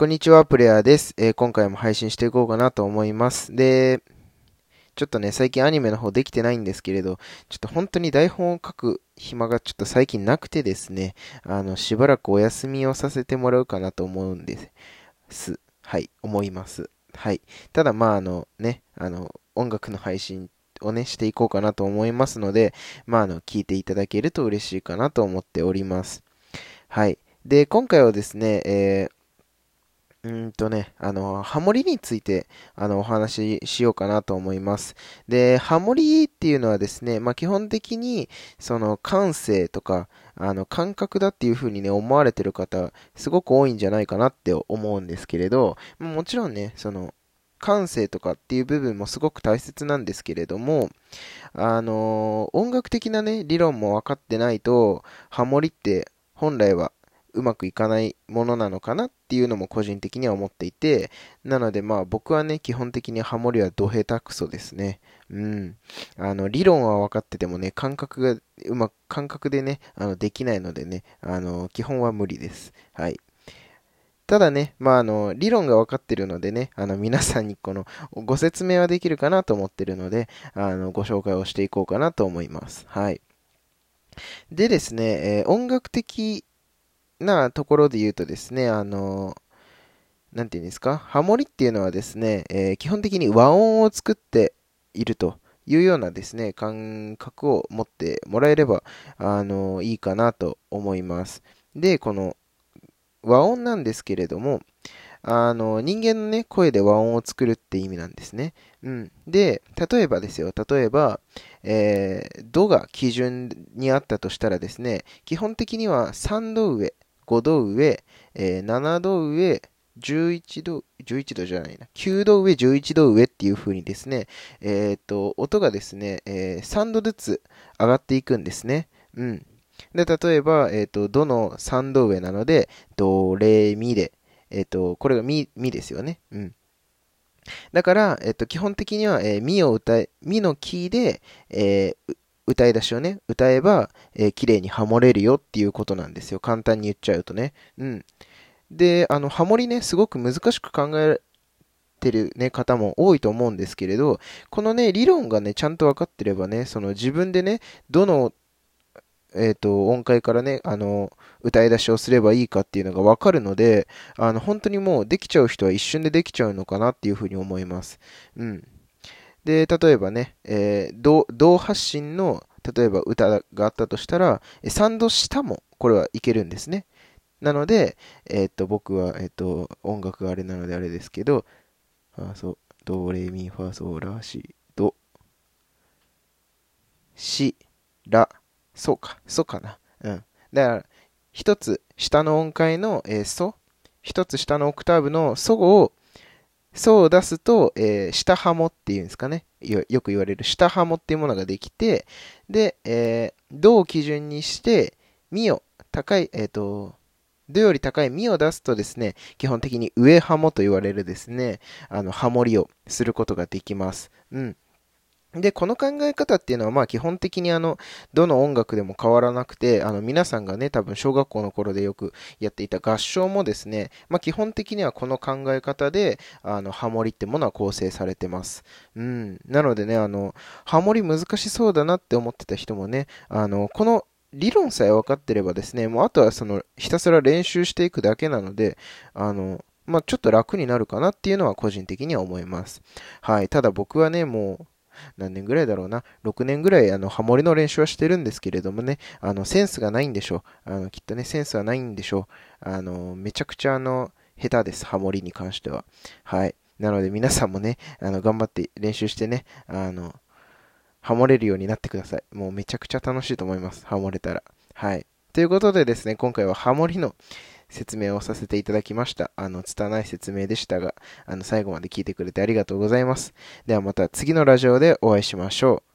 こんにちは、プレイヤーです、えー、今回も配信していこうかなと思います。で、ちょっとね、最近アニメの方できてないんですけれど、ちょっと本当に台本を書く暇がちょっと最近なくてですね、あの、しばらくお休みをさせてもらうかなと思うんです。はい、思います。はい。ただ、まあ、あの、ね、あの、音楽の配信をね、していこうかなと思いますので、まあ、あの、聞いていただけると嬉しいかなと思っております。はい。で、今回はですね、えーうんとね、あの、ハモリについて、あの、お話ししようかなと思います。で、ハモリっていうのはですね、まあ、基本的に、その、感性とか、あの、感覚だっていう風にね、思われてる方、すごく多いんじゃないかなって思うんですけれど、もちろんね、その、感性とかっていう部分もすごく大切なんですけれども、あの、音楽的なね、理論も分かってないと、ハモリって本来はうまくいかないものなのかなっていうのも個人的には思っていて、なのでまあ僕はね、基本的にハモリはドヘタクソですね。うん。あの、理論は分かっててもね、感覚が、うまく、感覚でね、あの、できないのでね、あの、基本は無理です。はい。ただね、まあ、あの、理論が分かってるのでね、あの、皆さんにこの、ご説明はできるかなと思ってるので、あの、ご紹介をしていこうかなと思います。はい。でですね、えー、音楽的なところで言うとですね、あの、なんていうんですか、ハモリっていうのはですね、えー、基本的に和音を作っているというようなですね、感覚を持ってもらえれば、あの、いいかなと思います。で、この和音なんですけれども、あの、人間のね、声で和音を作るって意味なんですね。うん。で、例えばですよ、例えば、えー、ドが基準にあったとしたらですね、基本的には3度上、5度上、えー、7度上、11度、11度じゃないな、9度上、11度上っていう風にですね、えっ、と、音がですね、えー、3度ずつ上がっていくんですね。うん。で、例えば、えっ、と、どの3度上なので、ド、レ、ミで、えっ、と、これがミ、ミですよね。うん。だから、えっと、基本的には、えー、ミを歌え、ミのキーで、えー、歌い出しをね、歌えば、えー、綺麗にハモれるよっていうことなんですよ。簡単に言っちゃうとね。うん。で、あの、ハモリね、すごく難しく考えてるね、方も多いと思うんですけれど、このね、理論がね、ちゃんと分かってればね、その自分でね、どの、えっ、ー、と、音階からね、あの、歌い出しをすればいいかっていうのが分かるので、あの、本当にもうできちゃう人は一瞬でできちゃうのかなっていうふうに思います。うん。で、例えばね、えー、同発信の、例えば歌があったとしたら、3度下もこれはいけるんですね。なので、えー、っと、僕は、えー、っと、音楽があれなのであれですけど、ファーソ、ド、レミ、ファソ、ラ、シ、ド、シ、ラ、ソか、ソかな。うん。だから、一つ下の音階の、えー、ソ、一つ下のオクターブのソをそうを出すと、えー、下ハモっていうんですかね。よく言われる下ハモっていうものができて、で、えー、ドを基準にして、ミを、高い、えっ、ー、と、ドより高いミを出すとですね、基本的に上ハモと言われるですね、あの、ハモりをすることができます。うん。で、この考え方っていうのは、まあ基本的にあの、どの音楽でも変わらなくて、あの、皆さんがね、多分小学校の頃でよくやっていた合唱もですね、まあ基本的にはこの考え方で、あの、ハモリってものは構成されてます。うん。なのでね、あの、ハモリ難しそうだなって思ってた人もね、あの、この理論さえ分かってればですね、もうあとはその、ひたすら練習していくだけなので、あの、まあ、ちょっと楽になるかなっていうのは個人的には思います。はい。ただ僕はね、もう、何年ぐらいだろうな、6年ぐらい、あの、ハモリの練習はしてるんですけれどもね、あの、センスがないんでしょう。あの、きっとね、センスはないんでしょう。あの、めちゃくちゃあの、下手です、ハモリに関しては。はい。なので皆さんもね、あの、頑張って練習してね、あの、ハモれるようになってください。もうめちゃくちゃ楽しいと思います。ハモれたら。はい。ということでですね、今回はハモリの説明をさせていただきました。あの、拙い説明でしたが、あの、最後まで聞いてくれてありがとうございます。ではまた次のラジオでお会いしましょう。